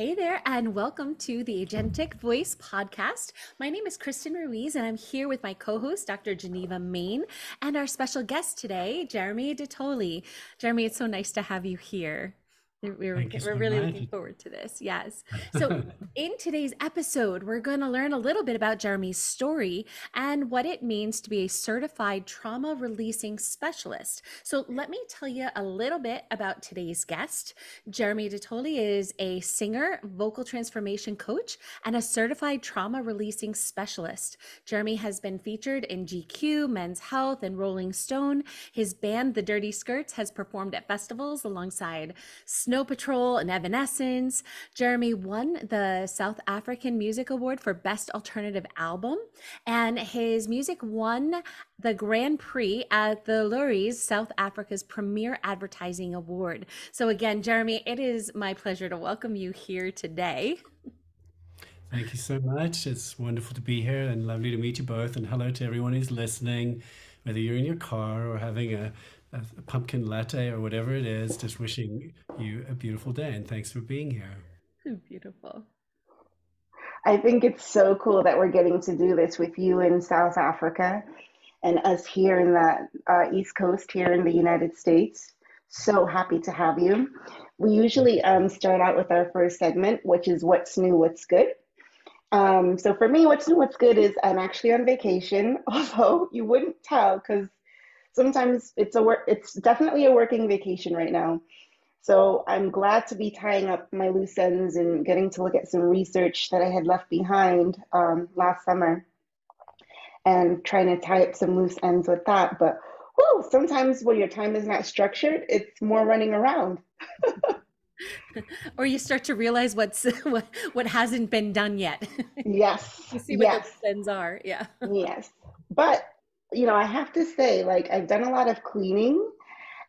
Hey there, and welcome to the Agentic Voice podcast. My name is Kristen Ruiz, and I'm here with my co host, Dr. Geneva Mayne, and our special guest today, Jeremy de Tolly. Jeremy, it's so nice to have you here. We're, we're really much. looking forward to this. Yes. So, in today's episode, we're going to learn a little bit about Jeremy's story and what it means to be a certified trauma releasing specialist. So, let me tell you a little bit about today's guest. Jeremy de Tolly is a singer, vocal transformation coach, and a certified trauma releasing specialist. Jeremy has been featured in GQ, Men's Health, and Rolling Stone. His band, The Dirty Skirts, has performed at festivals alongside Snow Patrol and Evanescence. Jeremy won the South African Music Award for Best Alternative Album, and his music won the Grand Prix at the Loeries, South Africa's premier advertising award. So, again, Jeremy, it is my pleasure to welcome you here today. Thank you so much. It's wonderful to be here and lovely to meet you both. And hello to everyone who's listening, whether you're in your car or having a a, pumpkin latte or whatever it is, just wishing you a beautiful day and thanks for being here. Beautiful. I think it's so cool that we're getting to do this with you in South Africa and us here in the uh, East Coast, here in the United States. So happy to have you. We usually um, start out with our first segment, which is What's New, What's Good. Um, so for me, What's New, What's Good is I'm actually on vacation, although you wouldn't tell because sometimes it's a work it's definitely a working vacation right now. So i'm glad to be tying up my loose ends and getting to look at some research that i had left behind um, last summer and trying to tie up some loose ends with that. But whew, sometimes when your time is not structured it's more running around. Or you start to realize what's what, what hasn't been done yet. Yes. You see what yes. the ends are. Yeah. Yes. But you know, I have to say, like, I've done a lot of cleaning,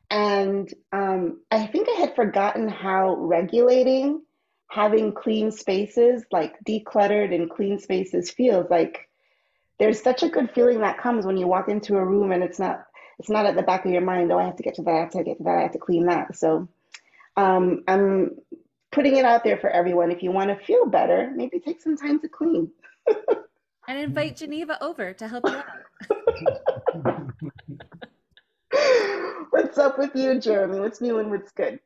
and um, I think I had forgotten how regulating having clean spaces, like decluttered and clean spaces, feels. Like, there's such a good feeling that comes when you walk into a room and it's not it's not at the back of your mind. Oh, I have to get to that. I have to get to that. I have to clean that. So, um, I'm putting it out there for everyone. If you want to feel better, maybe take some time to clean. and invite Geneva over to help you out. what's up with you, Jeremy? What's new and what's good?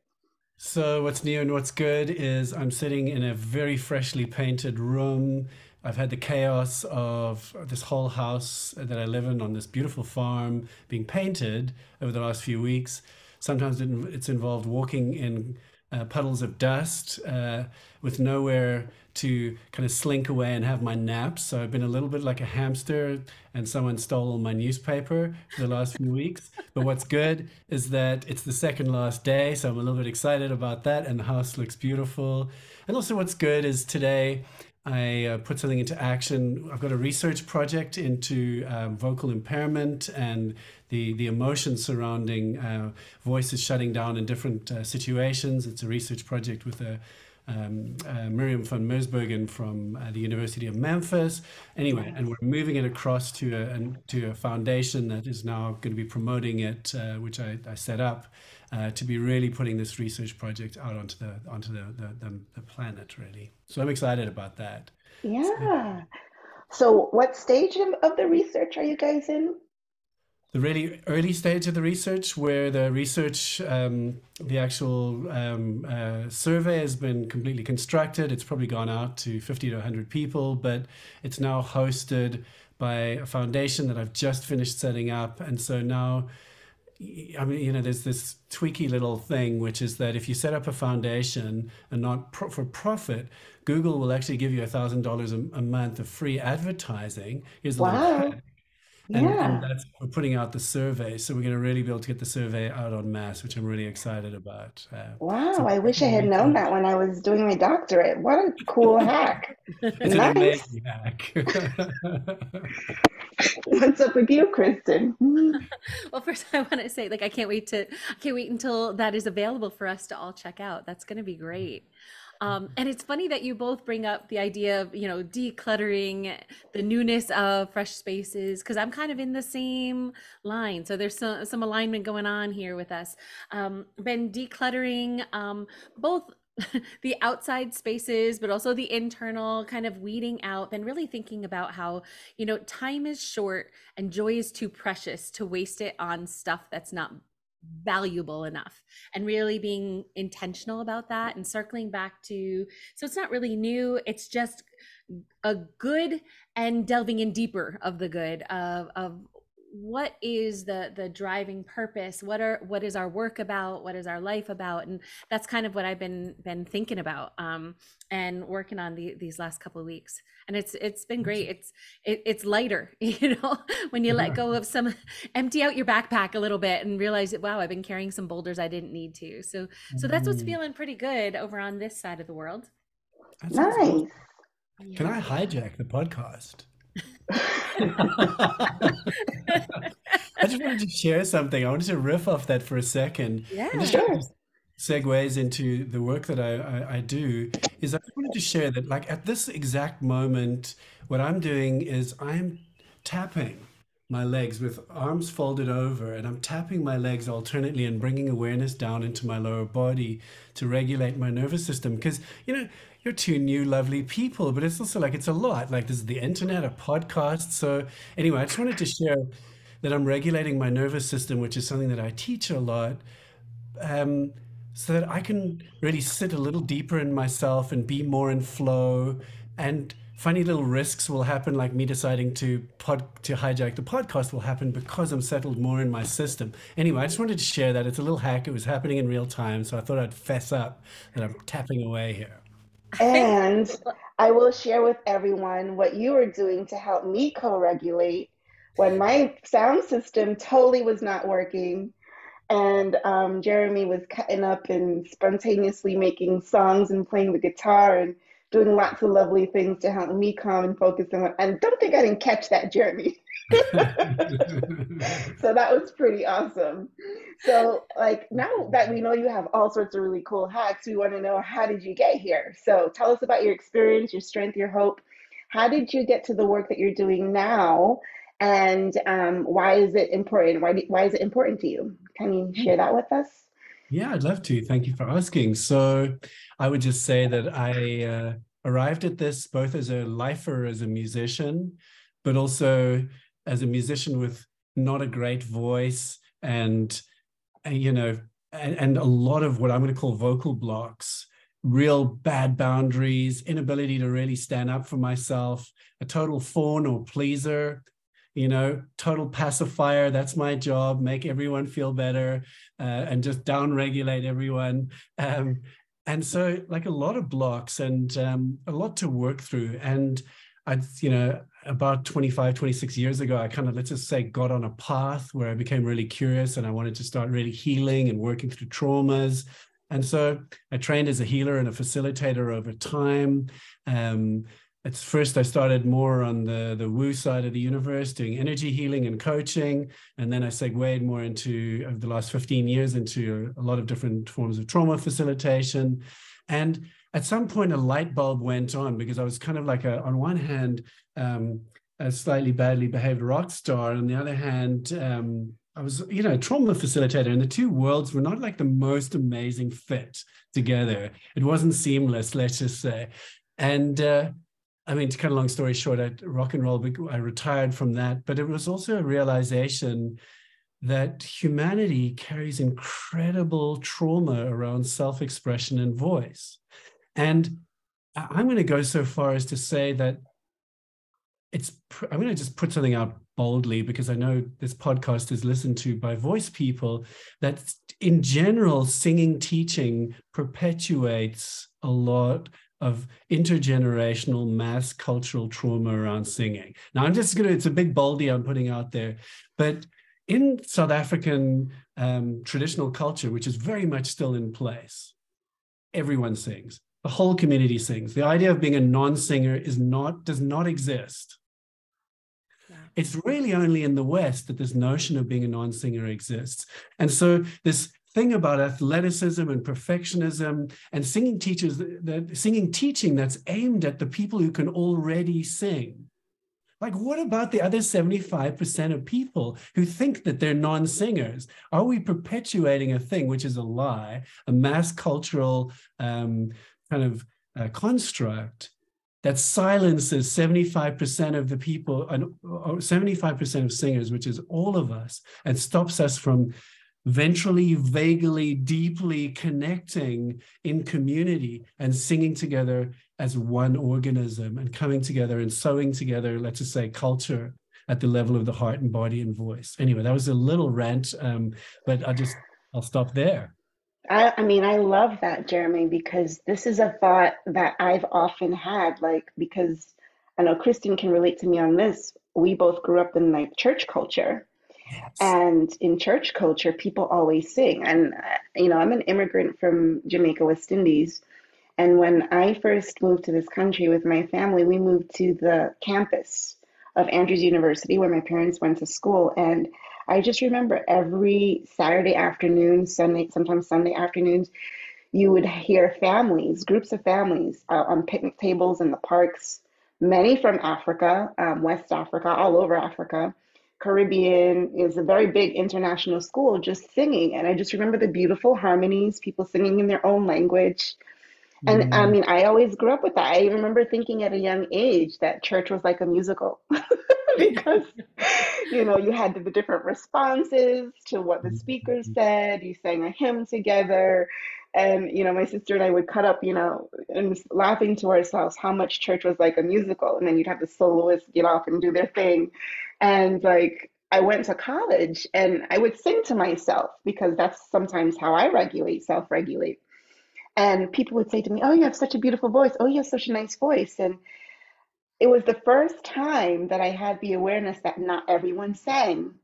So, what's new and what's good is I'm sitting in a very freshly painted room. I've had the chaos of this whole house that I live in on this beautiful farm being painted over the last few weeks. Sometimes it's involved walking in uh, puddles of dust uh, with nowhere to kind of slink away and have my naps. So I've been a little bit like a hamster, and someone stole my newspaper for the last few weeks. But what's good is that it's the second last day, so I'm a little bit excited about that, and the house looks beautiful. And also, what's good is today I uh, put something into action. I've got a research project into um, vocal impairment and the, the emotions surrounding uh, voices shutting down in different uh, situations. It's a research project with a um, uh, Miriam van Mersbergen from uh, the University of Memphis. Anyway, and we're moving it across to a, to a foundation that is now going to be promoting it, uh, which I, I, set up uh, to be really putting this research project out onto the onto the, the, the, the planet, really. So I'm excited about that. Yeah. So, what stage of, the research are you guys in? the really early stage of the research where the research um, the actual um, uh, survey has been completely constructed it's probably gone out to 50 to 100 people but it's now hosted by a foundation that i've just finished setting up and so now I mean, you know, there's this tweaky little thing, which is that if you set up a foundation and not pro- for profit, Google will actually give you a thousand dollars a month of free advertising. Here's wow. little and, yeah. and that's we're putting out the survey so we're going to really be able to get the survey out on mass which i'm really excited about uh, wow so i wish i had known that when i was doing my doctorate. What a cool hack. It's nice. an amazing hack. What's up with you kristen? Well first i want to say like i can't wait to i can't wait until that is available for us to all check out. That's going to be great um, and it's funny that you both bring up the idea of, you know, decluttering the newness of fresh spaces, because I'm kind of in the same line. So there's some, some alignment going on here with us. Um, been decluttering um, both the outside spaces but also the internal kind of weeding out then really thinking about how you know time is short and joy is too precious to waste it on stuff that's not valuable enough and really being intentional about that and circling back to so it's not really new it's just a good and delving in deeper of the good of of what is the the driving purpose? What are what is our work about? What is our life about? And that's kind of what i've been been thinking about um and working on the, these last couple of weeks. And it's it's been great. It's it, it's lighter you know? When you let go of some empty out your backpack a little bit and realize that wow i've been carrying some boulders i didn't need to. So so that's what's mm. feeling pretty good over on this side of the world. Nice. Can i hijack the podcast I just wanted to share something. I wanted to riff off that for a second. Yeah, sure. Segues into the work that I, I, I do is I wanted to share that, like at this exact moment, what I'm doing is I'm tapping my legs with arms folded over and I'm tapping my legs alternately and bringing awareness down into my lower body to regulate my nervous system. Because, you know, you're two new lovely people, but it's also like it's a lot. Like this is the internet, a podcast. So anyway, I just wanted to share that I'm regulating my nervous system, which is something that I teach a lot, um, so that I can really sit a little deeper in myself and be more in flow. And funny little risks will happen, like me deciding to pod to hijack the podcast will happen because I'm settled more in my system. Anyway, I just wanted to share that. It's a little hack. It was happening in real time, so I thought I'd fess up that I'm tapping away here. And I will share with everyone what you were doing to help me co regulate when my sound system totally was not working. And um, Jeremy was cutting up and spontaneously making songs and playing the guitar and doing lots of lovely things to help me calm and focus. And, and don't think I didn't catch that, Jeremy. so that was pretty awesome. So, like, now that we know you have all sorts of really cool hacks, we want to know how did you get here? So, tell us about your experience, your strength, your hope. How did you get to the work that you're doing now? And um, why is it important? Why, why is it important to you? Can you share that with us? Yeah, I'd love to. Thank you for asking. So, I would just say that I uh, arrived at this both as a lifer, as a musician, but also as a musician with not a great voice and, and you know and, and a lot of what i'm going to call vocal blocks real bad boundaries inability to really stand up for myself a total fawn or pleaser you know total pacifier that's my job make everyone feel better uh, and just down regulate everyone um, and so like a lot of blocks and um, a lot to work through and i you know about 25, 26 years ago, I kind of, let's just say, got on a path where I became really curious and I wanted to start really healing and working through traumas. And so I trained as a healer and a facilitator over time. Um, at first, I started more on the, the woo side of the universe, doing energy healing and coaching. And then I segued more into, over the last 15 years, into a lot of different forms of trauma facilitation. And at some point a light bulb went on because I was kind of like a, on one hand, um, a slightly badly behaved rock star. On the other hand, um, I was, you know, a trauma facilitator, and the two worlds were not like the most amazing fit together. It wasn't seamless, let's just say. And uh, I mean, to cut a long story short, I rock and roll, I retired from that, but it was also a realization that humanity carries incredible trauma around self expression and voice. And I'm going to go so far as to say that it's, I'm going to just put something out boldly because I know this podcast is listened to by voice people that in general, singing teaching perpetuates a lot of intergenerational mass cultural trauma around singing. Now, I'm just going to, it's a big baldy I'm putting out there, but in South African um, traditional culture, which is very much still in place, everyone sings the whole community sings. The idea of being a non-singer is not does not exist. Yeah. It's really only in the West that this notion of being a non-singer exists. And so this thing about athleticism and perfectionism and singing teachers that singing teaching that's aimed at the people who can already sing. Like what about the other 75% of people who think that they're non-singers? Are we perpetuating a thing which is a lie a mass cultural um, kind of uh, construct that silences 75% of the people and 75% of singers which is all of us and stops us from ventrally, vaguely, deeply connecting in community and singing together as one organism and coming together and sewing together, let's just say, culture at the level of the heart and body and voice. Anyway, that was a little rant, um, but I just I'll stop there. I, I mean, I love that, Jeremy, because this is a thought that I've often had. Like, because I know Kristen can relate to me on this. We both grew up in like church culture. And in church culture, people always sing. And, uh, you know, I'm an immigrant from Jamaica, West Indies. And when I first moved to this country with my family, we moved to the campus of Andrews University where my parents went to school. And I just remember every Saturday afternoon, Sunday, sometimes Sunday afternoons, you would hear families, groups of families uh, on picnic tables in the parks, many from Africa, um, West Africa, all over Africa Caribbean is a very big international school, just singing. And I just remember the beautiful harmonies, people singing in their own language. And mm. I mean, I always grew up with that. I remember thinking at a young age that church was like a musical because, you know, you had the different responses to what the speaker mm-hmm. said, you sang a hymn together. And, you know, my sister and I would cut up, you know, and laughing to ourselves how much church was like a musical. And then you'd have the soloists get off and do their thing. And like, I went to college and I would sing to myself because that's sometimes how I regulate, self regulate. And people would say to me, Oh, you have such a beautiful voice. Oh, you have such a nice voice. And it was the first time that I had the awareness that not everyone sang.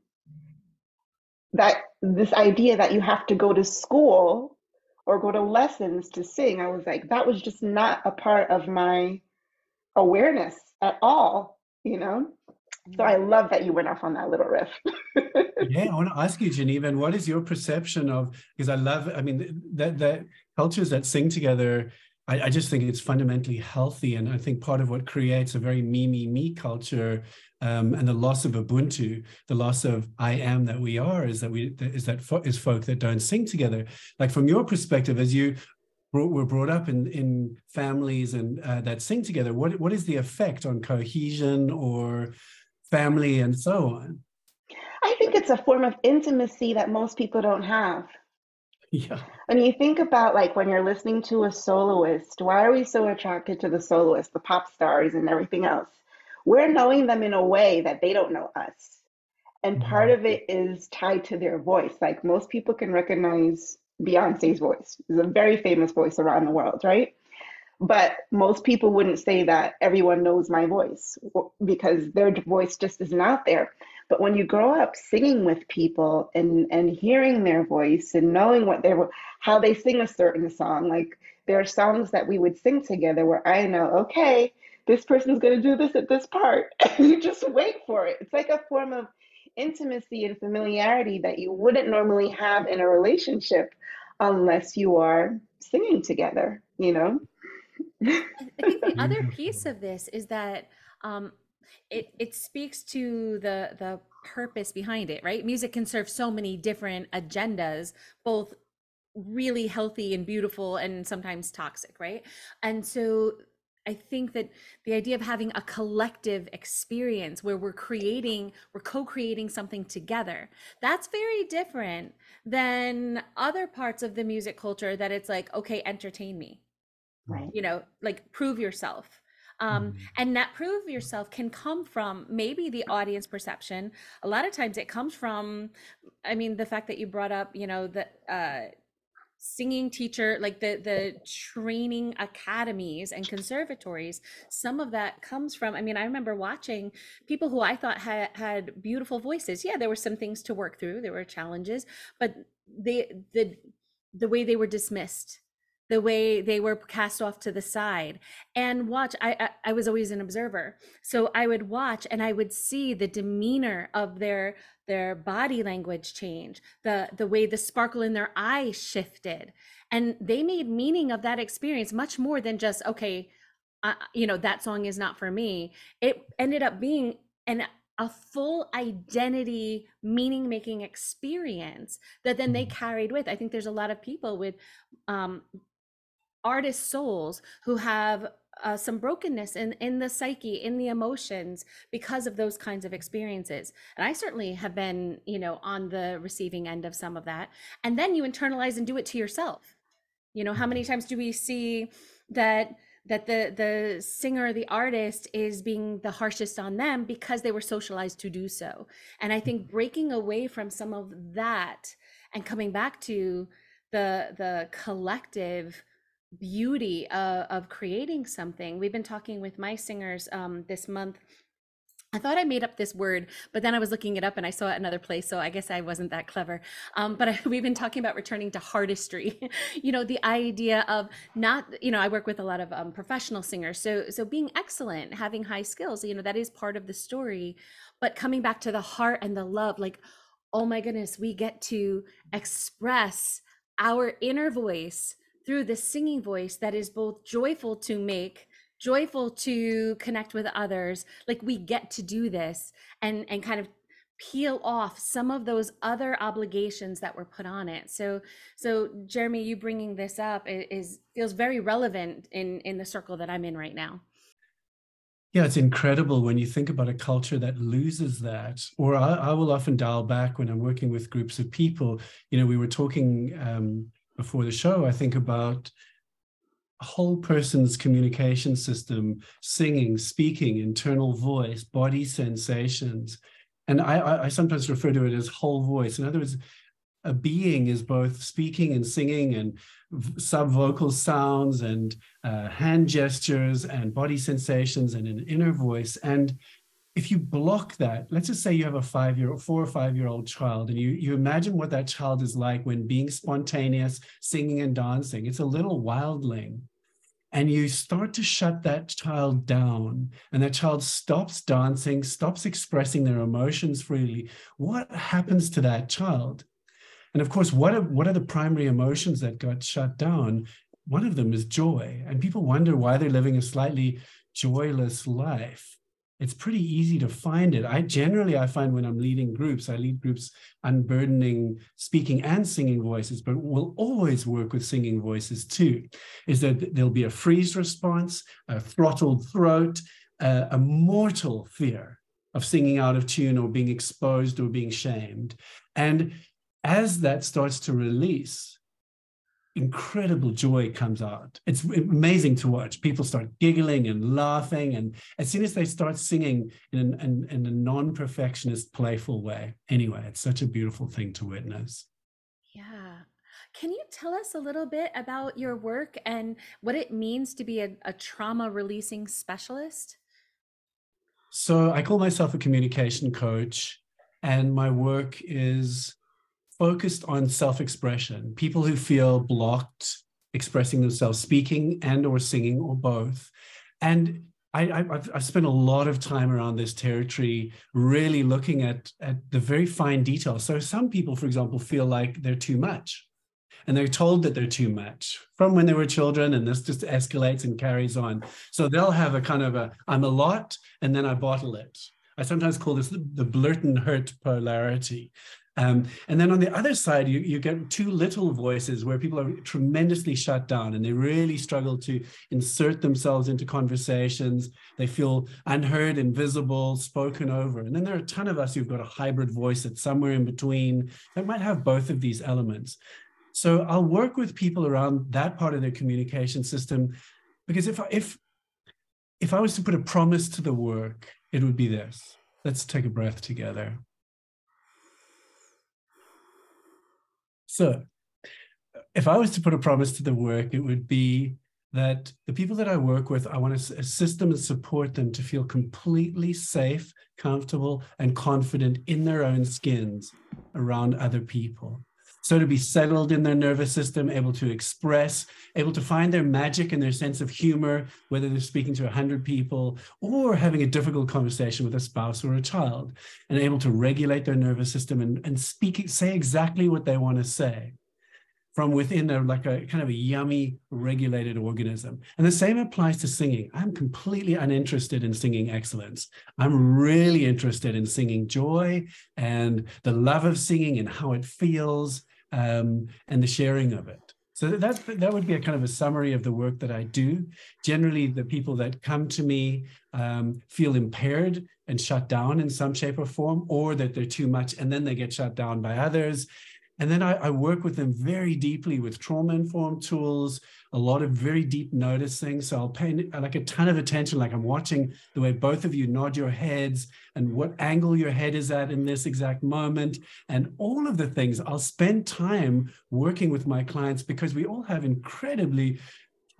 That this idea that you have to go to school or go to lessons to sing, I was like, that was just not a part of my awareness at all, you know? So I love that you went off on that little riff. yeah, I want to ask you, Geneva, and what is your perception of? Because I love, I mean, that that cultures that sing together, I, I, just think it's fundamentally healthy, and I think part of what creates a very me me me culture, um, and the loss of Ubuntu, the loss of I am that we are, is that we is that fo- is folk that don't sing together. Like from your perspective, as you were brought up in in families and uh, that sing together, what what is the effect on cohesion or family and so on. I think it's a form of intimacy that most people don't have. Yeah. When you think about like when you're listening to a soloist, why are we so attracted to the soloist, the pop stars and everything else? We're knowing them in a way that they don't know us. And part of it is tied to their voice. Like most people can recognize Beyonce's voice. It's a very famous voice around the world, right? But most people wouldn't say that everyone knows my voice because their voice just isn't out there. But when you grow up singing with people and, and hearing their voice and knowing what they how they sing a certain song, like there are songs that we would sing together where I know, okay, this person's going to do this at this part. And you just wait for it. It's like a form of intimacy and familiarity that you wouldn't normally have in a relationship unless you are singing together, you know? I think the other piece of this is that um, it it speaks to the the purpose behind it, right? Music can serve so many different agendas, both really healthy and beautiful and sometimes toxic, right? And so I think that the idea of having a collective experience where we're creating, we're co-creating something together, that's very different than other parts of the music culture that it's like, okay, entertain me right. you know like prove yourself. Um, mm-hmm. and that prove yourself can come from maybe the audience perception. A lot of times it comes from i mean the fact that you brought up you know the uh, singing teacher like the the training academies and conservatories. Some of that comes from i mean i remember watching people who i thought had had beautiful voices. Yeah there were some things to work through. There were challenges but they the the way they were dismissed the way they were cast off to the side. And watch I, I, I was always an observer. So i would watch and i would see the demeanor of their their body language change the the way the sparkle in their eye shifted. And they made meaning of that experience much more than just okay uh, you know that song is not for me. It ended up being an a full identity meaning making experience that then they mm. carried with. I think there's a lot of people with um artist souls who have uh, some brokenness in in the psyche in the emotions because of those kinds of experiences. And i certainly have been you know on the receiving end of some of that. And then you internalize and do it to yourself. You know how many times do we see that that the the singer the artist is being the harshest on them because they were socialized to do so? And i think breaking away from some of that and coming back to the the collective beauty of, of creating something we've been talking with my singers um, this month I thought I made up this word, but then I was looking it up and I saw it another place. So I guess I wasn't that clever. Um, but I, we've been talking about returning to artistry. you know, the idea of not, you know, I work with a lot of um, professional singers. So, so being excellent, having high skills, you know, that is part of the story. But coming back to the heart and the love, like, oh my goodness, we get to express our inner voice through the singing voice that is both joyful to make joyful to connect with others like we get to do this and and kind of peel off some of those other obligations that were put on it so so jeremy you bringing this up is feels very relevant in in the circle that i'm in right now yeah, it's incredible when you think about a culture that loses that. Or I, I, will often dial back when I'm working with groups of people. You know, we were talking um, before the show, I think, about whole person's communication system, singing, speaking, internal voice, body sensations. And I, I, sometimes refer to it as whole voice. In other words, a being is both speaking and singing and sub-vocal sounds and uh, hand gestures and body sensations and an inner voice. And if you block that, let's just say you have a five-year or four or five-year-old child, and you you imagine what that child is like when being spontaneous, singing and dancing. It's a little wildling. And you start to shut that child down and that child stops dancing stops expressing their emotions freely. What happens to that child? And of course what are, what are the primary emotions that got shut down? One of them is joy. And people wonder why they're living a slightly joyless life it's pretty easy to find it. I generally I find when I'm leading groups, I lead groups unburdening speaking and singing voices, but we'll always work with singing voices too. Is that there'll be a freeze response, a throttled throat, uh, a mortal fear of singing out of tune or being exposed or being shamed. And as that starts to release, incredible joy comes out. It's amazing to watch. People start giggling and laughing. And as soon as they start singing in, an, in, in a non perfectionist, playful way, anyway, it's such a beautiful thing to witness. Yeah. Can you tell us a little bit about your work and what it means to be a, a trauma releasing specialist? So, I call myself a communication coach, and my work is focused on self-expression, people who feel blocked expressing themselves, speaking and or singing or both. And I, have I've spent a lot of time around this territory, really looking at, at the very fine details. So some people, for example, feel like they're too much and they're told that they're too much from when they were children and this just escalates and carries on so they'll have a kind of a i'm a lot and then i bottle it i sometimes call this the, the blurton hurt polarity um, and then on the other side, you, you get too little voices where people are tremendously shut down and they really struggle to insert themselves into conversations. They feel unheard, invisible, spoken over. And then there are a ton of us who've got a hybrid voice that's somewhere in between that might have both of these elements. So I'll work with people around that part of their communication system because if if if I was to put a promise to the work, it would be this. Let's take a breath together. So, if I was to put a promise to the work, it would be that the people that I work with, I want to assist them and support them to feel completely safe, comfortable, and confident in their own skins around other people. So to be settled in their nervous system, able to express, able to find their magic and their sense of humor, whether they're speaking to 100 people or having a difficult conversation with a spouse or a child, and able to regulate their nervous system and, and speak, say exactly what they want to say. from within a like a kind of a yummy regulated organism. And the same applies to singing. I'm completely uninterested in singing excellence. I'm really interested in singing joy and the love of singing and how it feels um, and the sharing of it so that that would be a kind of a summary of the work that I do. Generally, the people that come to me um, feel impaired and shut down in some shape or form, or that they're too much, and then they get shut down by others. And then I, I work with them very deeply with trauma-informed tools, a lot of very deep noticing. So I'll pay uh, like a ton of attention, like I'm watching the way both of you nod your heads and what angle your head is at in this exact moment, and all of the things. I'll spend time working with my clients because we all have incredibly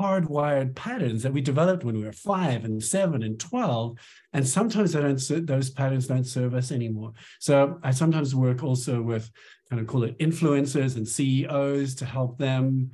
hardwired patterns that we developed when we were five and seven and 12. And sometimes they don't, those patterns don't serve us anymore. So I sometimes work also with kind of call it influencers and CEOs to help them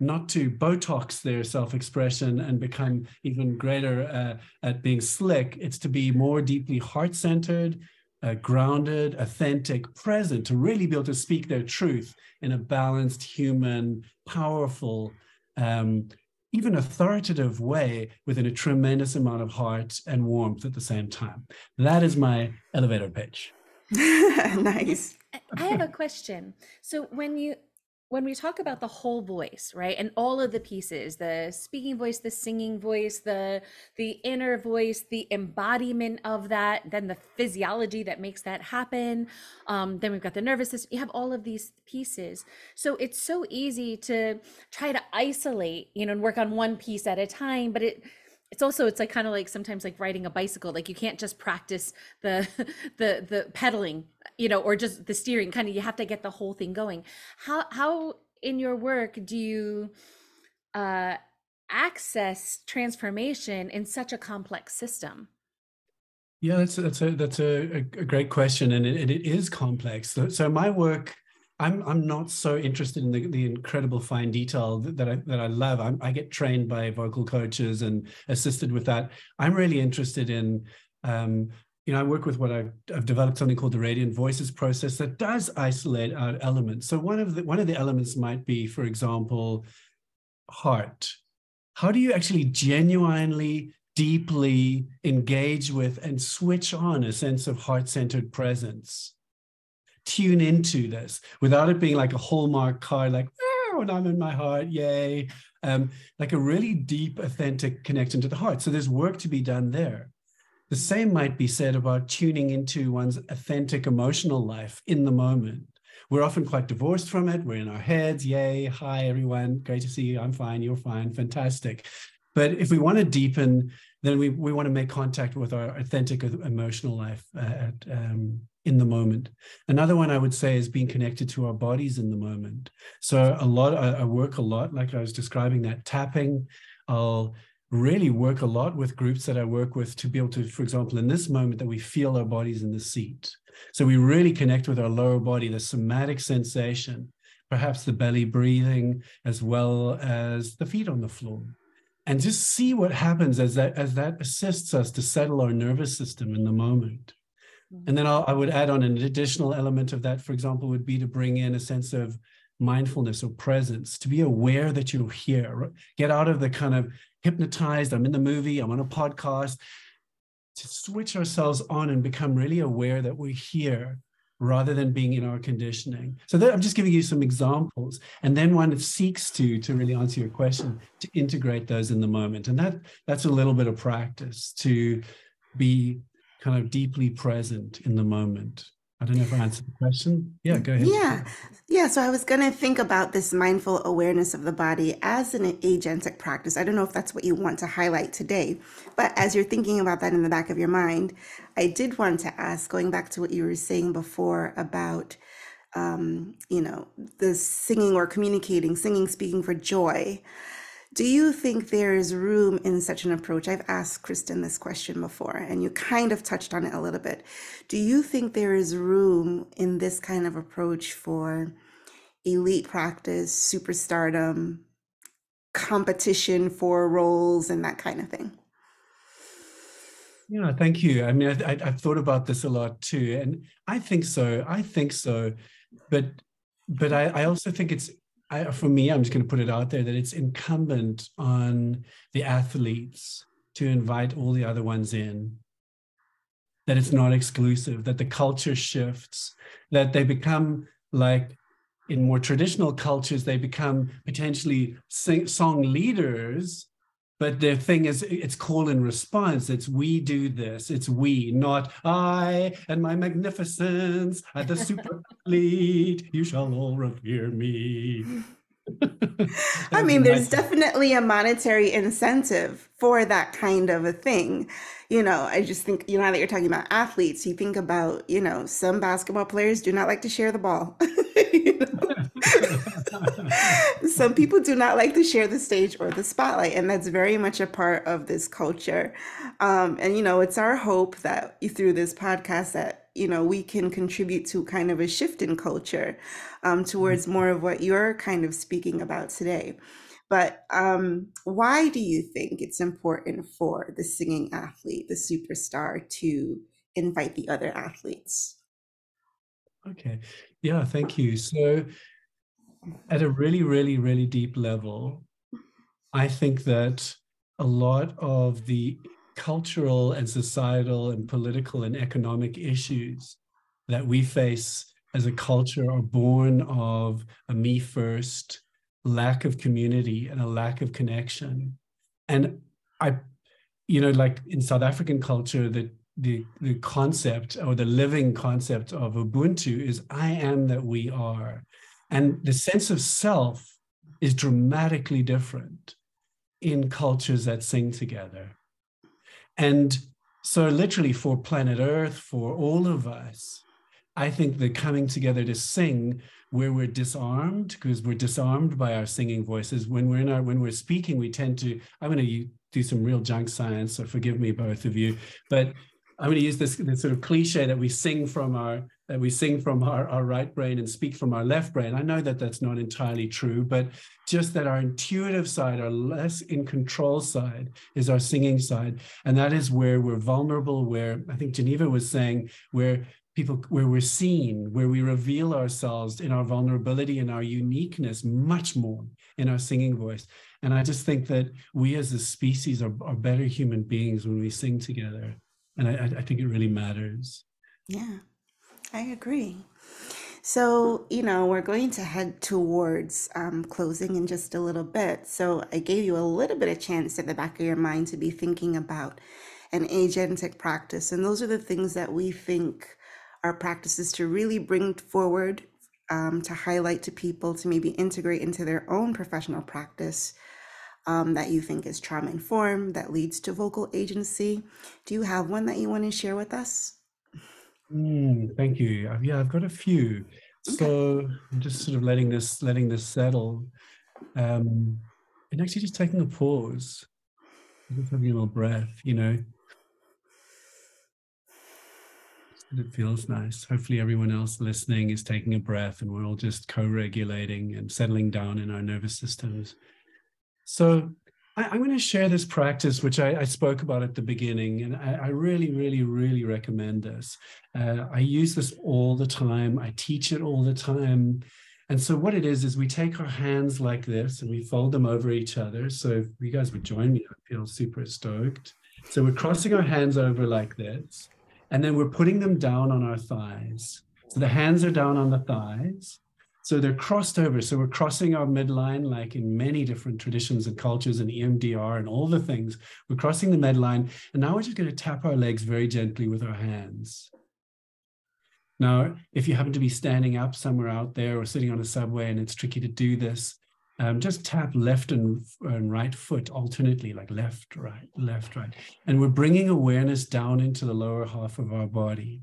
not to Botox their self expression and become even greater uh, at being slick. It's to be more deeply heart centered, uh, grounded, authentic, present, to really be able to speak their truth in a balanced, human, powerful, um, even authoritative way within a tremendous amount of heart and warmth at the same time. That is my elevator pitch. nice. I have a question. So when you when we talk about the whole voice, right? And all of the pieces, the speaking voice, the singing voice, the the inner voice, the embodiment of that, then the physiology that makes that happen. Um, then we've got the nervous system. You have all of these pieces. So it's so easy to try to isolate, you know, and work on one piece at a time, but it it's also it's like kind of like sometimes like riding a bicycle like you can't just practice the the the pedaling you know or just the steering kind of you have to get the whole thing going. How how in your work do you uh access transformation in such a complex system? Yeah that's that's a that's a, a great question and it, it is complex. So, so my work I'm I'm not so interested in the, the incredible fine detail that, that I that I love. I'm, i get trained by vocal coaches and assisted with that. I'm really interested in um, you know, I work with what I've, I've, developed something called the radiant voices process that does isolate out elements. So one of the one of the elements might be, for example, heart. How do you actually genuinely, deeply engage with and switch on a sense of heart-centered presence? Tune into this without it being like a hallmark card, like oh, and I'm in my heart, yay. Um, like a really deep, authentic connection to the heart. So there's work to be done there. The same might be said about tuning into one's authentic emotional life in the moment. We're often quite divorced from it. We're in our heads, yay, hi, everyone, great to see you, I'm fine, you're fine, fantastic. But if we want to deepen, then we, we want to make contact with our authentic emotional life uh, at, um, in the moment. Another one I would say is being connected to our bodies in the moment. So a lot, I, I work a lot, like I was describing that tapping. I'll really work a lot with groups that I work with to be able to, for example, in this moment that we feel our bodies in the seat. So we really connect with our lower body, the somatic sensation, perhaps the belly breathing, as well as the feet on the floor. And just see what happens as that as that assists us to settle our nervous system in the moment. And then I'll, I would add on an additional element of that, for example, would be to bring in a sense of mindfulness or presence, to be aware that you're here. Get out of the kind of hypnotized, I'm in the movie, I'm on a podcast, to switch ourselves on and become really aware that we're here rather than being in our conditioning. So that, I'm just giving you some examples. And then one seeks to, to really answer your question, to integrate those in the moment. And that that's a little bit of practice to be kind of deeply present in the moment. I don't know if I answered the question. Yeah, go ahead. Yeah. Yeah. So I was going to think about this mindful awareness of the body as an agentic practice. I don't know if that's what you want to highlight today, but as you're thinking about that in the back of your mind, I did want to ask, going back to what you were saying before about, um, you know, the singing or communicating, singing, speaking for joy. Do you think there is room in such an approach? I've asked Kristen this question before, and you kind of touched on it a little bit. Do you think there is room in this kind of approach for elite practice, superstardom, competition for roles, and that kind of thing? Yeah, thank you. I mean, I, have thought about this a lot too, and I think so. I think so, but but I, I also think it's I, for me, I'm just going to put it out there that it's incumbent on the athletes to invite all the other ones in. That it's not exclusive, that the culture shifts, that they become like in more traditional cultures, they become potentially sing, song leaders but the thing is it's call and response. It's we do this. It's we not i and my magnificence at the super lead you shall all revere me. I mean there's definitely a monetary incentive for that kind of a thing. You know i just think you know now that you're talking about athletes you think about you know some basketball players do not like to share the ball. You know? Some people do not like to share the stage or the spotlight, and that's very much a part of this culture. Um, and you know, it's our hope that through this podcast that you know we can contribute to kind of a shift in culture um, towards mm-hmm. more of what you're kind of speaking about today. But um, why do you think it's important for the singing athlete, the superstar, to invite the other athletes? Okay. Yeah, thank you. So at a really, really, really deep level, I think that a lot of the cultural and societal and political and economic issues that we face as a culture are born of a me first lack of community and a lack of connection. And I, you know, like in South African culture, the the the concept or the living concept of Ubuntu is I am that we are. And the sense of self is dramatically different in cultures that sing together. And so, literally, for planet Earth, for all of us, I think the coming together to sing where we're disarmed, because we're disarmed by our singing voices. When we're in our when we're speaking, we tend to, I'm going to do some real junk science, so forgive me, both of you. But I'm going to use this, this sort of cliche that we sing from our that we sing from our, our right brain and speak from our left brain. I know that that's not entirely true, but just that our intuitive side, our less in control side, is our singing side, and that is where we're vulnerable. Where I think Geneva was saying, where people where we're seen where we reveal ourselves in our vulnerability and our uniqueness much more in our singing voice and i just think that we as a species are, are better human beings when we sing together and I, I think it really matters. Yeah, I agree. So, you know, we're going to head towards um, closing in just a little bit. So, I gave you a little bit of chance at the back of your mind to be thinking about an agentic practice. And those are the things that we think are practices to really bring forward, um, to highlight to people, to maybe integrate into their own professional practice um, that you think is trauma informed that leads to vocal agency. Do you have one that you want to share with us? Mm, thank you. Yeah, I've got a few. Okay. So I'm just sort of letting this letting this settle, um, and actually just taking a pause, just having a little breath. You know, it feels nice. Hopefully, everyone else listening is taking a breath, and we're all just co-regulating and settling down in our nervous systems. So I, am going to share this practice, which I, I, spoke about at the beginning, and I, I really, really, really recommend this. Uh, I use this all the time. I teach it all the time. And so what it is is we take our hands like this and we fold them over each other. So if you guys would join me, I feel super stoked. So we're crossing our hands over like this, and then we're putting them down on our thighs. So the hands are down on the thighs. So they're crossed over. So we're crossing our midline, like in many different traditions and cultures and EMDR and all the things. We're crossing the midline. And now we're just going to tap our legs very gently with our hands. Now, if you happen to be standing up somewhere out there or sitting on a subway and it's tricky to do this, um, just tap left and, and right foot alternately, like left, right, left, right. And we're bringing awareness down into the lower half of our body.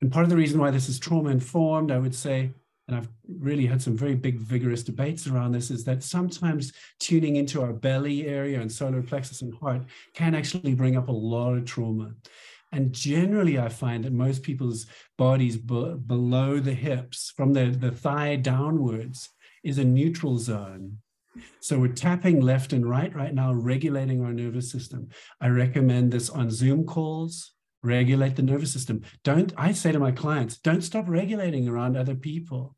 And part of the reason why this is trauma informed, I would say, and I've really had some very big, vigorous debates around this, is that sometimes tuning into our belly area and solar plexus and heart can actually bring up a lot of trauma. And generally, I find that most people's bodies below the hips, from the, the thigh downwards, is a neutral zone. So we're tapping left and right right now, regulating our nervous system. I recommend this on Zoom calls, regulate the nervous system. Don't, I say to my clients, don't stop regulating around other people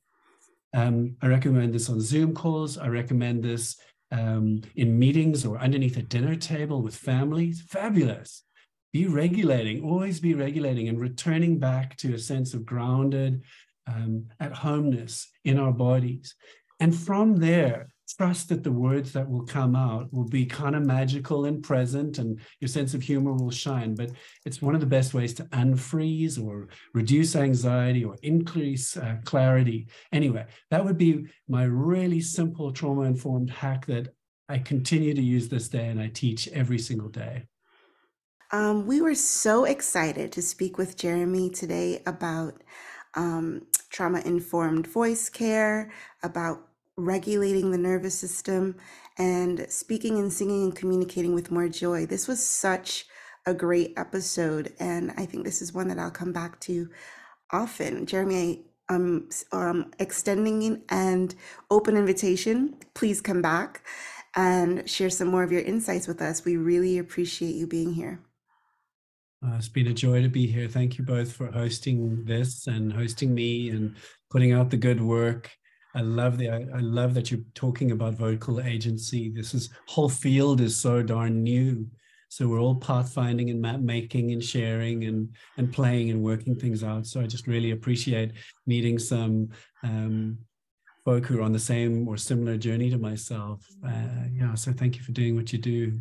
Um, I recommend this on Zoom calls. I recommend this um, in meetings or underneath a dinner table with families. Fabulous. Be regulating, always be regulating and returning back to a sense of grounded um, at homeness in our bodies. And from there, trust that the words that will come out will be kind of magical and present and your sense of humor will shine. But it's one of the best ways to unfreeze or reduce anxiety or increase uh, clarity. Anyway that would be my really simple trauma informed hack that i continue to use this day and i teach every single day. Um, we were so excited to speak with jeremy today about um, trauma informed voice care about regulating the nervous system, and speaking and singing and communicating with more joy. This was such a great episode, and I think this is one that I'll come back to often. Jeremy, I'm um, extending an open invitation. Please come back and share some more of your insights with us. We really appreciate you being here. Uh, it's been a joy to be here. Thank you both for hosting this and hosting me and putting out the good work. I love the I, I love that you're talking about vocal agency. This is whole field is so darn new. So we're all pathfinding and map making and sharing and and playing and working things out. So I just really appreciate meeting some um, folk who are on the same or similar journey to myself. Uh, yeah. So thank you for doing what you do.